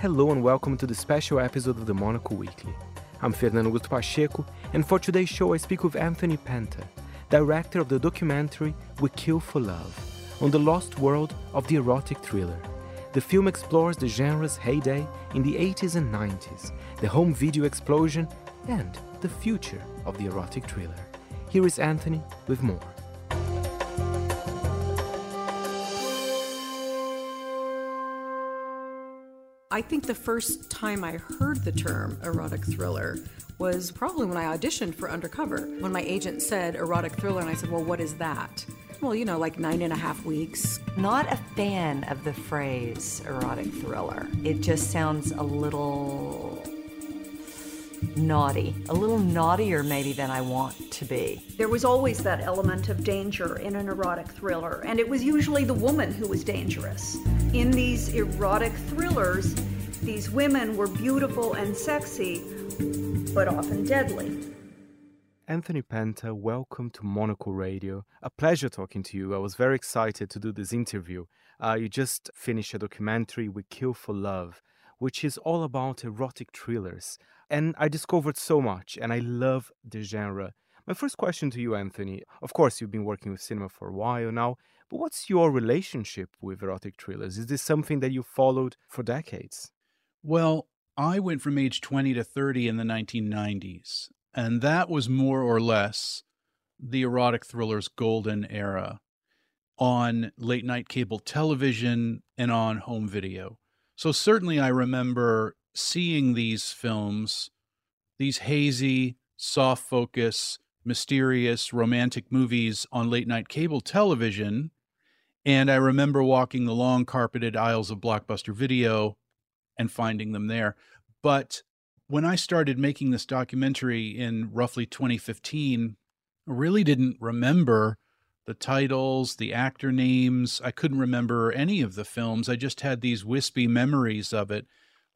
Hello and welcome to the special episode of the Monocle Weekly. I'm Fernando Augusto Pacheco, and for today's show I speak with Anthony Penta, director of the documentary We Kill for Love, on the lost world of the erotic thriller. The film explores the genre's heyday in the 80s and 90s, the home video explosion, and the future of the erotic thriller. Here is Anthony with more. I think the first time I heard the term erotic thriller was probably when I auditioned for Undercover. When my agent said erotic thriller, and I said, Well, what is that? Well, you know, like nine and a half weeks. Not a fan of the phrase erotic thriller. It just sounds a little naughty, a little naughtier maybe than I want to be. There was always that element of danger in an erotic thriller, and it was usually the woman who was dangerous. In these erotic thrillers, these women were beautiful and sexy, but often deadly. Anthony Penta, welcome to Monocle Radio. A pleasure talking to you. I was very excited to do this interview. Uh, you just finished a documentary, We Kill for Love, which is all about erotic thrillers. And I discovered so much, and I love the genre. My first question to you, Anthony of course, you've been working with cinema for a while now, but what's your relationship with erotic thrillers? Is this something that you followed for decades? Well, I went from age 20 to 30 in the 1990s, and that was more or less the erotic thriller's golden era on late night cable television and on home video. So certainly I remember seeing these films, these hazy, soft focus, mysterious, romantic movies on late night cable television. And I remember walking the long carpeted aisles of Blockbuster Video and finding them there. But when I started making this documentary in roughly 2015, I really didn't remember the titles, the actor names. I couldn't remember any of the films. I just had these wispy memories of it.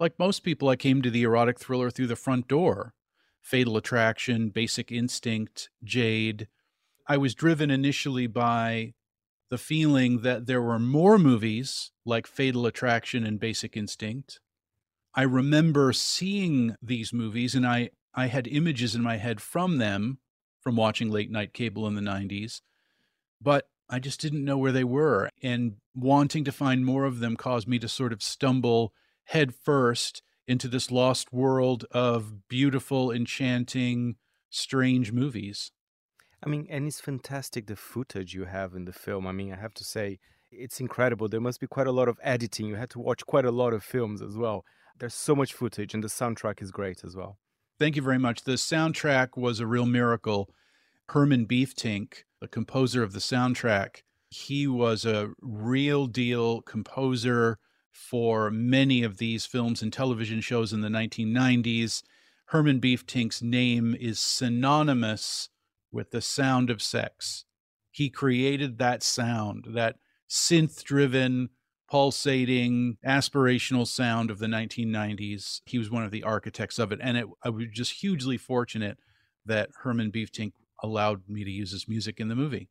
Like most people, I came to the erotic thriller through the front door Fatal Attraction, Basic Instinct, Jade. I was driven initially by the feeling that there were more movies like Fatal Attraction and Basic Instinct. I remember seeing these movies and I, I had images in my head from them from watching late night cable in the 90s, but I just didn't know where they were. And wanting to find more of them caused me to sort of stumble head first into this lost world of beautiful, enchanting, strange movies. I mean, and it's fantastic the footage you have in the film. I mean, I have to say, it's incredible. There must be quite a lot of editing. You had to watch quite a lot of films as well. There's so much footage, and the soundtrack is great as well. Thank you very much. The soundtrack was a real miracle. Herman Beeftink, the composer of the soundtrack, he was a real deal composer for many of these films and television shows in the 1990s. Herman Beeftink's name is synonymous with the sound of sex. He created that sound, that synth driven, pulsating, aspirational sound of the 1990s. He was one of the architects of it. And it, I was just hugely fortunate that Herman Beeftink allowed me to use his music in the movie.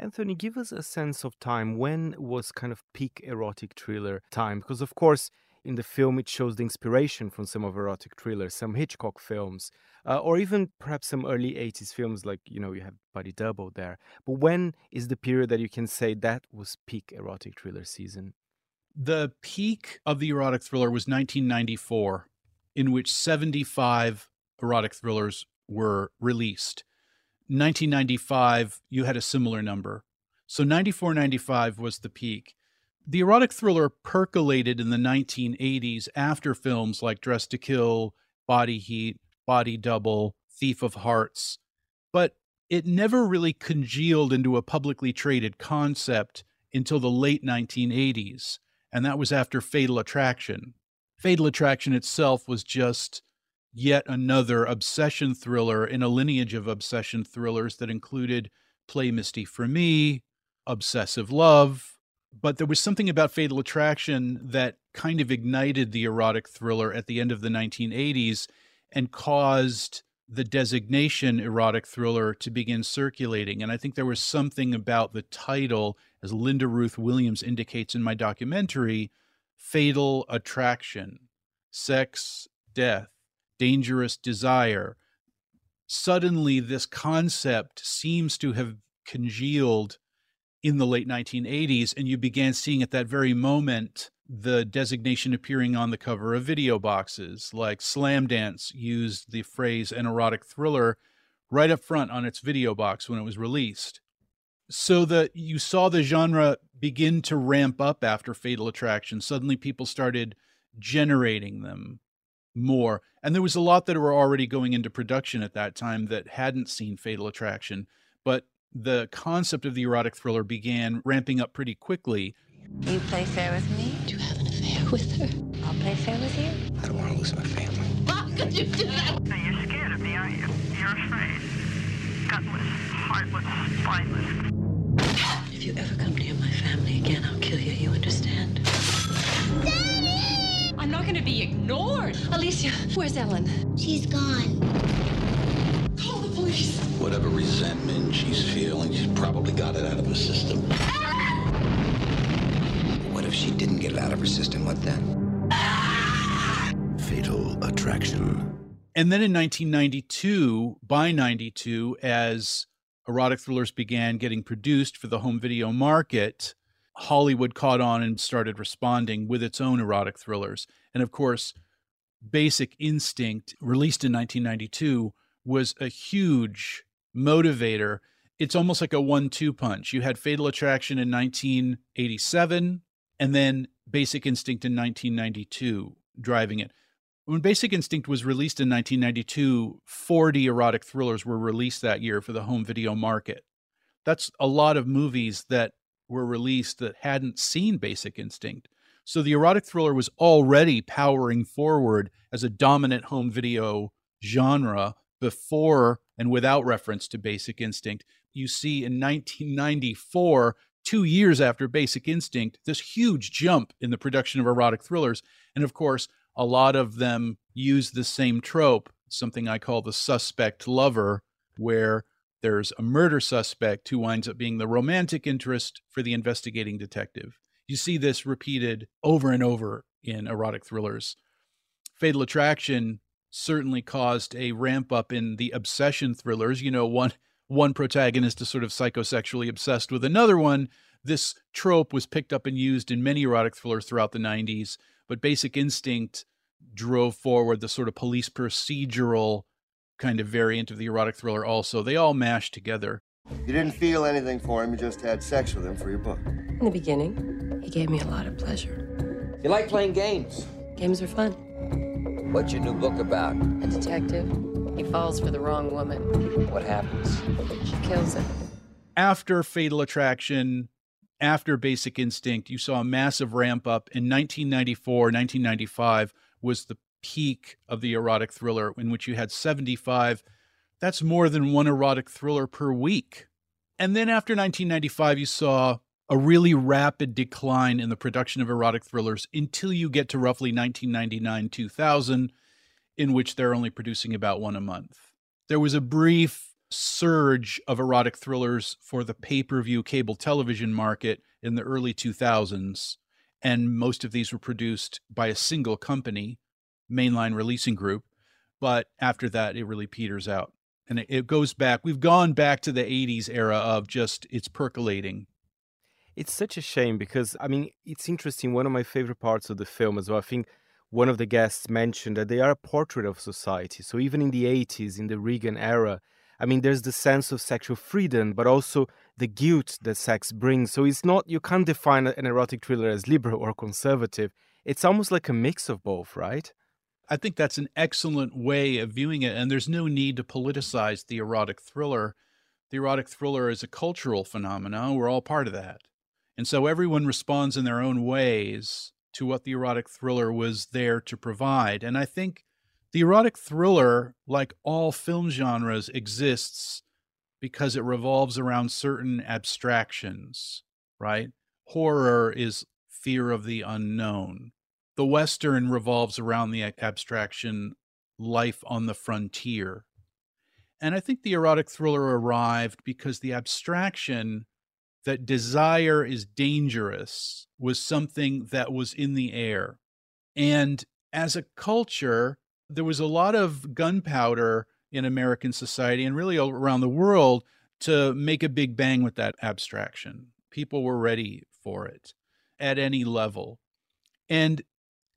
Anthony, give us a sense of time. When was kind of peak erotic thriller time? Because, of course, in the film, it shows the inspiration from some of erotic thrillers, some Hitchcock films, uh, or even perhaps some early 80s films like, you know, you have Body Double there. But when is the period that you can say that was peak erotic thriller season? The peak of the erotic thriller was 1994, in which 75 erotic thrillers were released. 1995, you had a similar number. So 94 95 was the peak. The erotic thriller percolated in the 1980s after films like Dressed to Kill, Body Heat, Body Double, Thief of Hearts, but it never really congealed into a publicly traded concept until the late 1980s, and that was after Fatal Attraction. Fatal Attraction itself was just yet another obsession thriller in a lineage of obsession thrillers that included Play Misty for Me, Obsessive Love. But there was something about Fatal Attraction that kind of ignited the erotic thriller at the end of the 1980s and caused the designation erotic thriller to begin circulating. And I think there was something about the title, as Linda Ruth Williams indicates in my documentary, Fatal Attraction sex, death, dangerous desire. Suddenly, this concept seems to have congealed in the late 1980s, and you began seeing at that very moment the designation appearing on the cover of video boxes. Like Slam Dance used the phrase an erotic thriller right up front on its video box when it was released. So that you saw the genre begin to ramp up after Fatal Attraction. Suddenly people started generating them more. And there was a lot that were already going into production at that time that hadn't seen Fatal Attraction. But the concept of the erotic thriller began ramping up pretty quickly. You play fair with me? Do you have an affair with her? I'll play fair with you. I don't want to lose my family. How could you do that? You're scared of me, aren't you? You're afraid. Gutless, heartless, spineless. If you ever come near my family again, I'll I'm not going to be ignored. Alicia, where's Ellen? She's gone. Call the police. Whatever resentment she's feeling, she's probably got it out of her system. What if she didn't get it out of her system? What then? Fatal Attraction. And then in 1992, by 92, as erotic thrillers began getting produced for the home video market, Hollywood caught on and started responding with its own erotic thrillers. And of course, Basic Instinct, released in 1992, was a huge motivator. It's almost like a one two punch. You had Fatal Attraction in 1987, and then Basic Instinct in 1992 driving it. When Basic Instinct was released in 1992, 40 erotic thrillers were released that year for the home video market. That's a lot of movies that were released that hadn't seen Basic Instinct. So the erotic thriller was already powering forward as a dominant home video genre before and without reference to Basic Instinct. You see in 1994, two years after Basic Instinct, this huge jump in the production of erotic thrillers. And of course, a lot of them use the same trope, something I call the suspect lover, where there's a murder suspect who winds up being the romantic interest for the investigating detective. You see this repeated over and over in erotic thrillers. Fatal Attraction certainly caused a ramp up in the obsession thrillers. You know, one one protagonist is sort of psychosexually obsessed with another one. This trope was picked up and used in many erotic thrillers throughout the 90s, but Basic Instinct drove forward the sort of police procedural kind of variant of the erotic thriller also. They all mashed together. You didn't feel anything for him, you just had sex with him for your book. In the beginning, he gave me a lot of pleasure. You like playing games? Games are fun. What's your new book about? A detective. He falls for the wrong woman. What happens? She kills him. After Fatal Attraction, after Basic Instinct, you saw a massive ramp up. In 1994, 1995 was the peak of the erotic thriller, in which you had 75. That's more than one erotic thriller per week. And then after 1995, you saw a really rapid decline in the production of erotic thrillers until you get to roughly 1999 2000, in which they're only producing about one a month. There was a brief surge of erotic thrillers for the pay per view cable television market in the early 2000s, and most of these were produced by a single company, Mainline Releasing Group. But after that, it really peters out. And it, it goes back, we've gone back to the 80s era of just it's percolating it's such a shame because I mean it's interesting. One of my favorite parts of the film as well. I think one of the guests mentioned that they are a portrait of society. So even in the 80s, in the Reagan era, I mean, there's the sense of sexual freedom, but also the guilt that sex brings. So it's not you can't define an erotic thriller as liberal or conservative. It's almost like a mix of both, right? I think that's an excellent way of viewing it, and there's no need to politicize the erotic thriller. The erotic thriller is a cultural phenomenon. We're all part of that. And so everyone responds in their own ways to what the erotic thriller was there to provide. And I think the erotic thriller, like all film genres, exists because it revolves around certain abstractions, right? Horror is fear of the unknown. The Western revolves around the abstraction life on the frontier. And I think the erotic thriller arrived because the abstraction that desire is dangerous was something that was in the air. And as a culture, there was a lot of gunpowder in American society and really around the world to make a big bang with that abstraction. People were ready for it at any level. And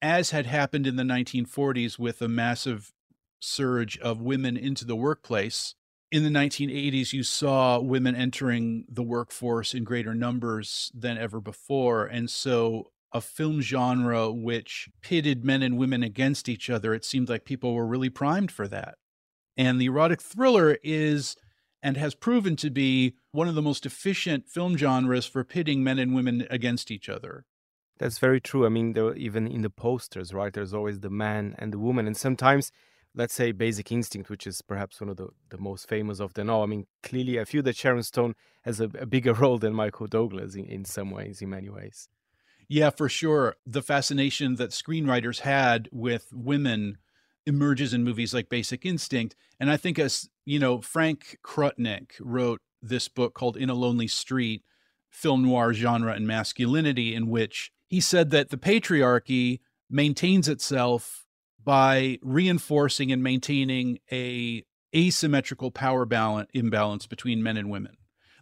as had happened in the 1940s with a massive surge of women into the workplace, in the 1980s, you saw women entering the workforce in greater numbers than ever before. And so, a film genre which pitted men and women against each other, it seemed like people were really primed for that. And the erotic thriller is and has proven to be one of the most efficient film genres for pitting men and women against each other. That's very true. I mean, there, even in the posters, right? There's always the man and the woman, and sometimes, let's say, Basic Instinct, which is perhaps one of the, the most famous of them all. I mean, clearly, I feel that Sharon Stone has a, a bigger role than Michael Douglas in, in some ways, in many ways. Yeah, for sure. The fascination that screenwriters had with women emerges in movies like Basic Instinct. And I think as, you know, Frank Krutnik wrote this book called In a Lonely Street, film noir genre and masculinity, in which he said that the patriarchy maintains itself by reinforcing and maintaining a asymmetrical power balance imbalance between men and women.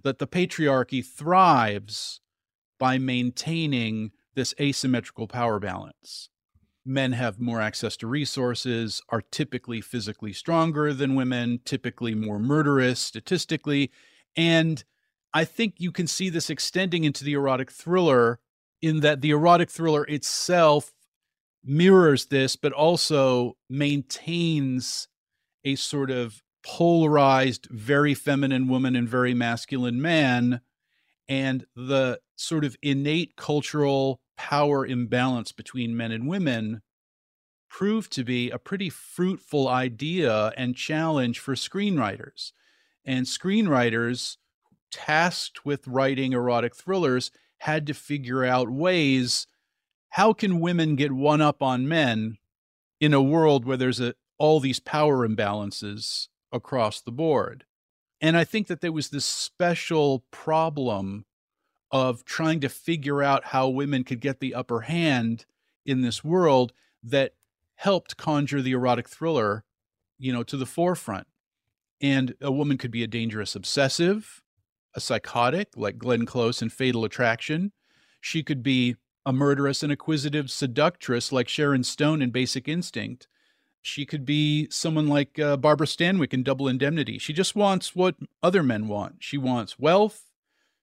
That the patriarchy thrives by maintaining this asymmetrical power balance men have more access to resources, are typically physically stronger than women, typically more murderous statistically. And I think you can see this extending into the erotic thriller in that the erotic thriller itself mirrors this, but also maintains a sort of polarized, very feminine woman and very masculine man, and the sort of innate cultural power imbalance between men and women proved to be a pretty fruitful idea and challenge for screenwriters. And screenwriters tasked with writing erotic thrillers had to figure out ways how can women get one up on men in a world where there's a, all these power imbalances across the board. And I think that there was this special problem of trying to figure out how women could get the upper hand in this world that helped conjure the erotic thriller, you know, to the forefront. And a woman could be a dangerous obsessive, a psychotic like Glenn Close in Fatal Attraction. She could be a murderous and acquisitive seductress like Sharon Stone in Basic Instinct. She could be someone like uh, Barbara Stanwyck in Double Indemnity. She just wants what other men want. She wants wealth,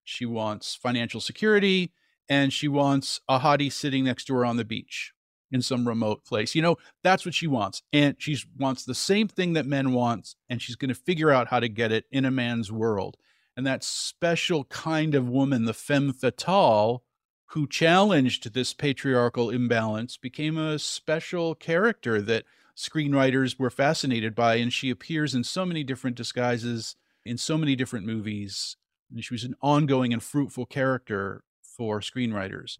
she wants financial security, and she wants a hottie sitting next to her on the beach in some remote place. You know, that's what she wants. And she wants the same thing that men want, and she's going to figure out how to get it in a man's world. And that special kind of woman, the femme fatale, who challenged this patriarchal imbalance, became a special character that screenwriters were fascinated by. And she appears in so many different disguises, in so many different movies. And she was an ongoing and fruitful character for screenwriters.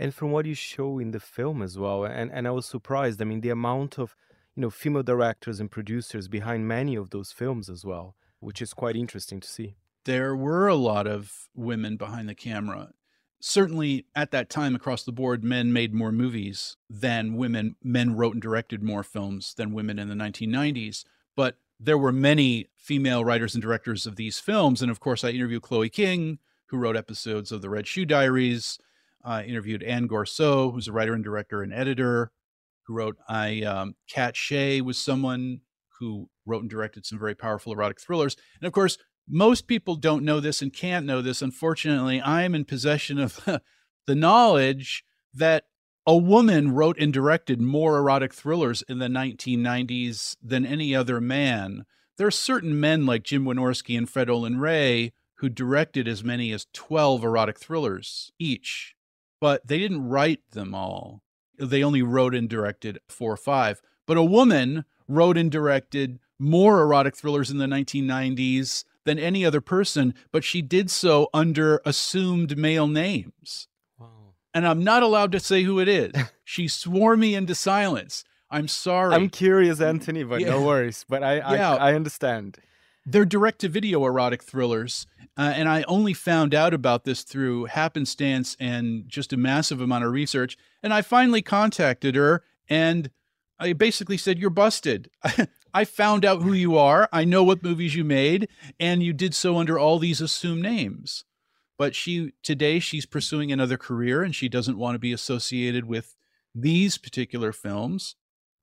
And from what you show in the film as well, and, and I was surprised. I mean, the amount of you know female directors and producers behind many of those films as well, which is quite interesting to see. There were a lot of women behind the camera. Certainly at that time across the board, men made more movies than women. Men wrote and directed more films than women in the 1990s. But there were many female writers and directors of these films. And of course, I interviewed Chloe King, who wrote episodes of The Red Shoe Diaries. I interviewed Anne Goursaud, who's a writer and director and editor, who wrote I um, Katt Shea was someone who wrote and directed some very powerful erotic thrillers. And of course, most people don't know this and can't know this. Unfortunately, I am in possession of the knowledge that a woman wrote and directed more erotic thrillers in the 1990s than any other man. There are certain men like Jim Wynorski and Fred Olen Ray who directed as many as 12 erotic thrillers each, but they didn't write them all. They only wrote and directed four or five. But a woman wrote and directed more erotic thrillers in the 1990s than any other person, but she did so under assumed male names and I'm not allowed to say who it is. she swore me into silence. I'm sorry. I'm curious, Anthony, but yeah. no worries. But I, yeah. I, I understand. They're direct to video erotic thrillers. Uh, and I only found out about this through happenstance and just a massive amount of research. And I finally contacted her, and I basically said, You're busted. I found out who you are. I know what movies you made, and you did so under all these assumed names. But she today she's pursuing another career and she doesn't want to be associated with these particular films.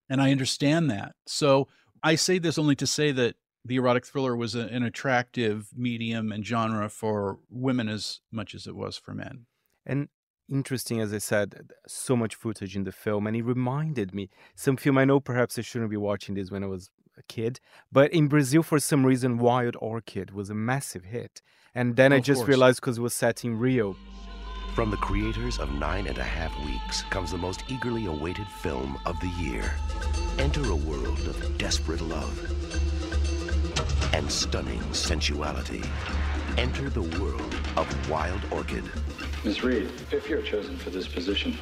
And I understand that. So I say this only to say that the erotic thriller was a, an attractive medium and genre for women as much as it was for men. And interesting, as I said, so much footage in the film, and it reminded me some film. I know perhaps I shouldn't be watching this when I was a kid, but in Brazil, for some reason, Wild Orchid was a massive hit, and then I just course. realized because it was set in Rio. From the creators of Nine and a Half Weeks comes the most eagerly awaited film of the year. Enter a world of desperate love and stunning sensuality. Enter the world of Wild Orchid. Ms. Reed, if you're chosen for this position,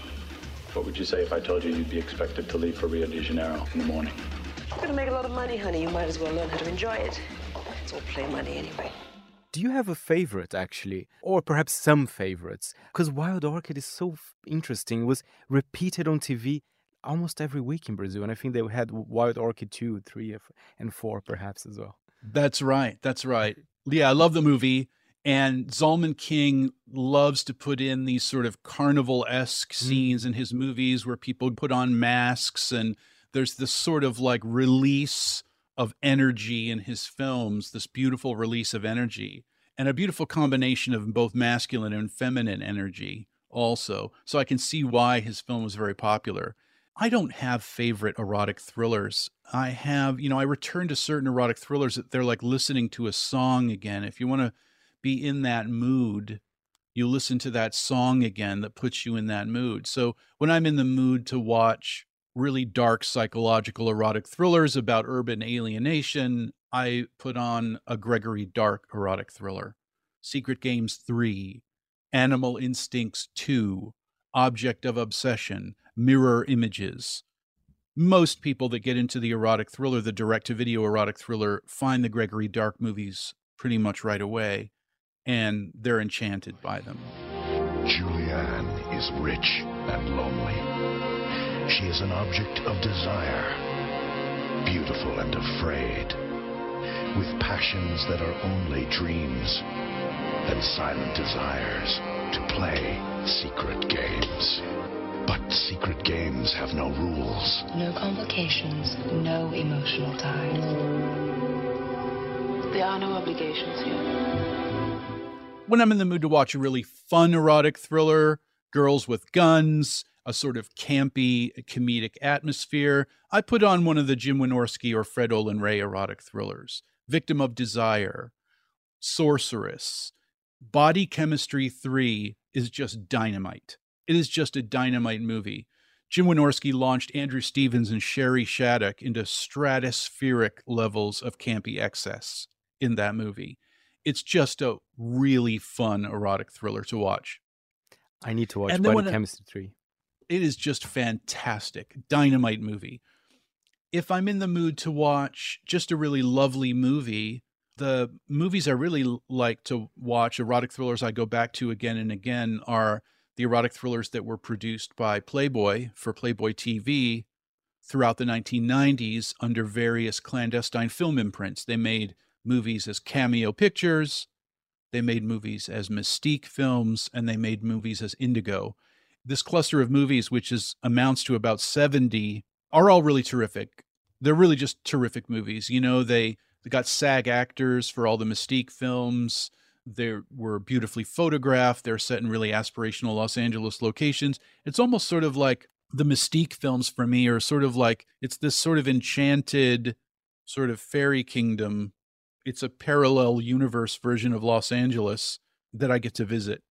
what would you say if I told you you'd be expected to leave for Rio de Janeiro in the morning? You're gonna make a lot of money, honey. You might as well learn how to enjoy it. It's all play money anyway. Do you have a favorite actually, or perhaps some favorites? Because Wild Orchid is so f- interesting. It was repeated on TV almost every week in Brazil, and I think they had Wild Orchid two, three, and four perhaps as well. That's right. That's right. Yeah, I love the movie. And Zalman King loves to put in these sort of carnival esque mm-hmm. scenes in his movies where people put on masks and there's this sort of like release of energy in his films, this beautiful release of energy and a beautiful combination of both masculine and feminine energy also. So I can see why his film was very popular. I don't have favorite erotic thrillers. I have, you know, I return to certain erotic thrillers that they're like listening to a song again. If you want to be in that mood, you listen to that song again that puts you in that mood. So when I'm in the mood to watch really dark psychological erotic thrillers about urban alienation, I put on a Gregory Dark erotic thriller. Secret Games 3, Animal Instincts 2, Object of Obsession, Mirror Images. Most people that get into the erotic thriller, the direct to video erotic thriller, find the Gregory Dark movies pretty much right away, and they're enchanted by them. Julianne is rich and lonely. She is an object of desire, beautiful and afraid, with passions that are only dreams and silent desires to play secret games. But secret games have no rules. No complications, no emotional ties. There are no obligations here. When I'm in the mood to watch a really fun erotic thriller, girls with guns, a sort of campy comedic atmosphere, I put on one of the Jim Wynorski or Fred Olen Ray erotic thrillers. Victim of Desire, Sorceress, Body Chemistry 3 is just dynamite. It is just a dynamite movie. Jim Wynorski launched Andrew Stevens and Shari Shattuck into stratospheric levels of campy excess in that movie. It's just a really fun erotic thriller to watch. I need to watch And Body Chemistry 3. It is just fantastic. Dynamite movie. If I'm in the mood to watch just a really lovely movie, the movies I really like to watch, erotic thrillers I go back to again and again, are the erotic thrillers that were produced by Playboy for Playboy TV throughout the 1990s under various clandestine film imprints. They made movies as cameo pictures, they made movies as Mystique films, and they made movies as Indigo. This cluster of movies, which is amounts to about 70, are all really terrific. They're really just terrific movies. You know, they, they got SAG actors for all the Mystique films. They were beautifully photographed. They're set in really aspirational Los Angeles locations. It's almost sort of like the Mystique films for me are sort of like it's this sort of enchanted sort of fairy kingdom. It's a parallel universe version of Los Angeles that I get to visit.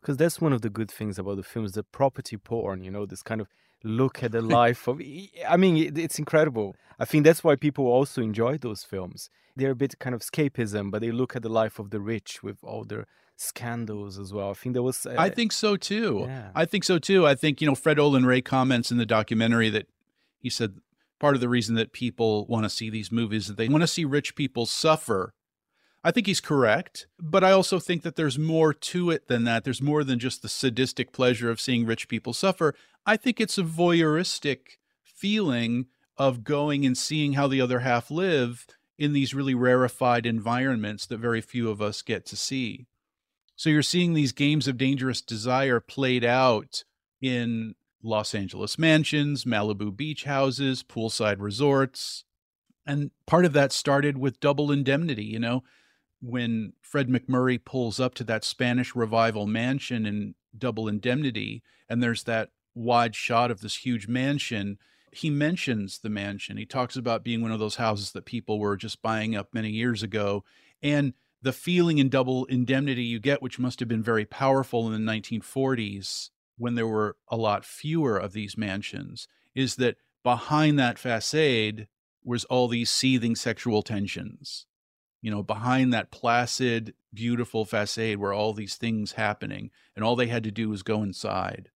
because that's one of the good things about the films the property porn you know this kind of look at the life of i mean it, it's incredible i think that's why people also enjoy those films they're a bit kind of escapism but they look at the life of the rich with all their scandals as well i think there was uh, I think so too. yeah. I think so too. I think, you know, Fred Olen Ray comments in the documentary that he said part of the reason that people want to see these movies is that they want to see rich people suffer. I think he's correct, but I also think that there's more to it than that. There's more than just the sadistic pleasure of seeing rich people suffer. I think it's a voyeuristic feeling of going and seeing how the other half live in these really rarefied environments that very few of us get to see. So you're seeing these games of dangerous desire played out in Los Angeles mansions, Malibu beach houses, poolside resorts. And part of that started with double indemnity, you know, when Fred MacMurray pulls up to that Spanish revival mansion in double indemnity, and there's that wide shot of this huge mansion. He mentions the mansion. He talks about being one of those houses that people were just buying up many years ago. And the feeling in double indemnity you get, which must have been very powerful in the 1940s, when there were a lot fewer of these mansions is that behind that facade was all these seething sexual tensions. You know behind that placid beautiful facade were all these things happening and all they had to do was go inside.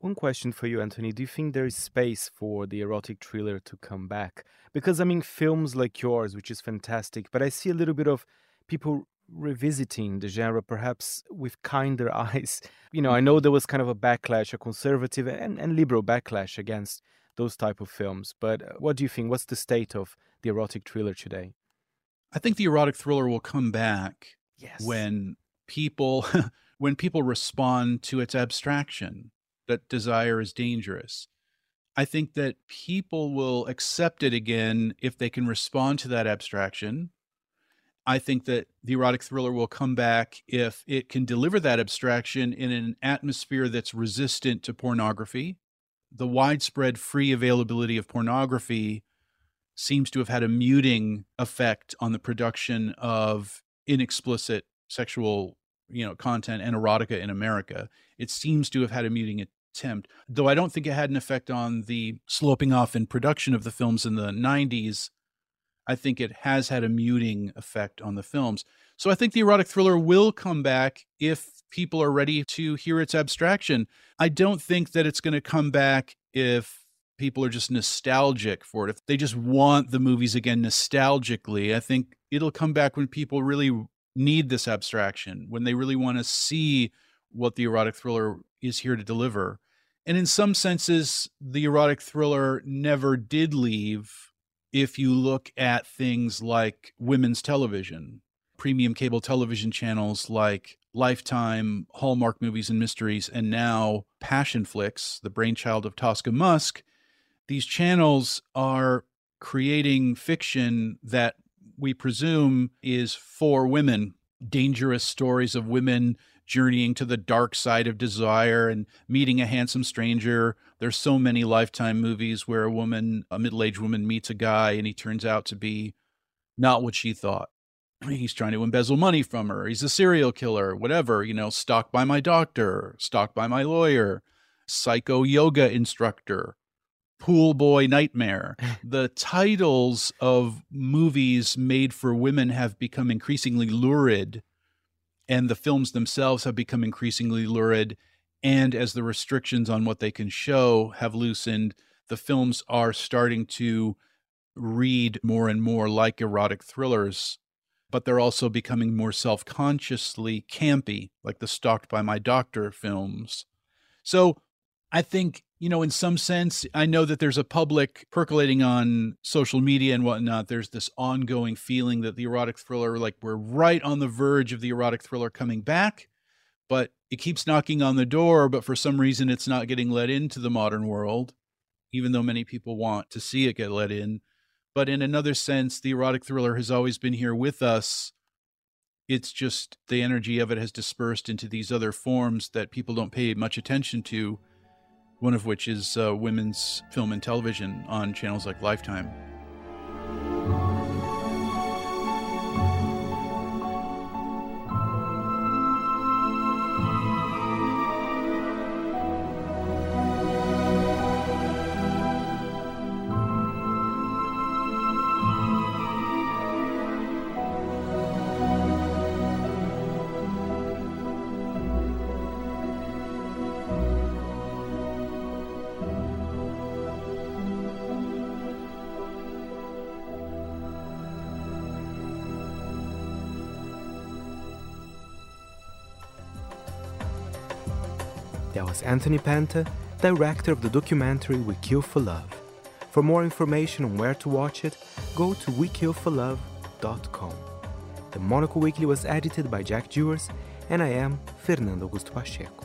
One question for you anthony. Do you think there is space for the erotic thriller to come back? Because i mean films like yours which is fantastic but i see a little bit of people revisiting the genre perhaps with kinder eyes. You know, I know there was kind of a backlash, a conservative and, and liberal backlash against those type of films. But uh, what do you think? What's the state of the erotic thriller today? I think the erotic thriller will come back yes. when people when people respond to its abstraction that desire is dangerous. I think that people will accept it again if they can respond to that abstraction I think that the erotic thriller will come back if it can deliver that abstraction in an atmosphere that's resistant to pornography. The widespread free availability of pornography seems to have had a muting effect on the production of inexplicit sexual you know content and erotica in America. It seems to have had a muting attempt, though I don't think it had an effect on the sloping off in production of the films in the 90s I think it has had a muting effect on the films. So I think the erotic thriller will come back if people are ready to hear its abstraction. I don't think that it's going to come back if people are just nostalgic for it. If they just want the movies again nostalgically, I think it'll come back when people really need this abstraction, when they really want to see what the erotic thriller is here to deliver. And in some senses, the erotic thriller never did leave if you look at things like women's television, premium cable television channels like Lifetime, Hallmark Movies and Mysteries, and now Passionflix, the brainchild of Tosca Musk, these channels are creating fiction that we presume is for women, dangerous stories of women journeying to the dark side of desire and meeting a handsome stranger. There's so many lifetime movies where a woman, a middle-aged woman meets a guy and he turns out to be not what she thought. He's trying to embezzle money from her. He's a serial killer, whatever, you know, stalked by my doctor, stalked by my lawyer, psycho yoga instructor, pool boy nightmare. the titles of movies made for women have become increasingly lurid and the films themselves have become increasingly lurid and as the restrictions on what they can show have loosened the films are starting to read more and more like erotic thrillers but they're also becoming more self-consciously campy like the stalked by my doctor films. So i think you know, in some sense, I know that there's a public percolating on social media and whatnot. There's this ongoing feeling that the erotic thriller, like we're right on the verge of the erotic thriller coming back, but it keeps knocking on the door. But for some reason, it's not getting let into the modern world, even though many people want to see it get let in. But in another sense, the erotic thriller has always been here with us. It's just the energy of it has dispersed into these other forms that people don't pay much attention to one of which is uh, women's film and television on channels like Lifetime. That was Anthony Penta, director of the documentary We Kill for Love. For more information on where to watch it, go to wekillforlove.com. The Monocle Weekly was edited by Jack Dewars, and I am Fernando Augusto Pacheco.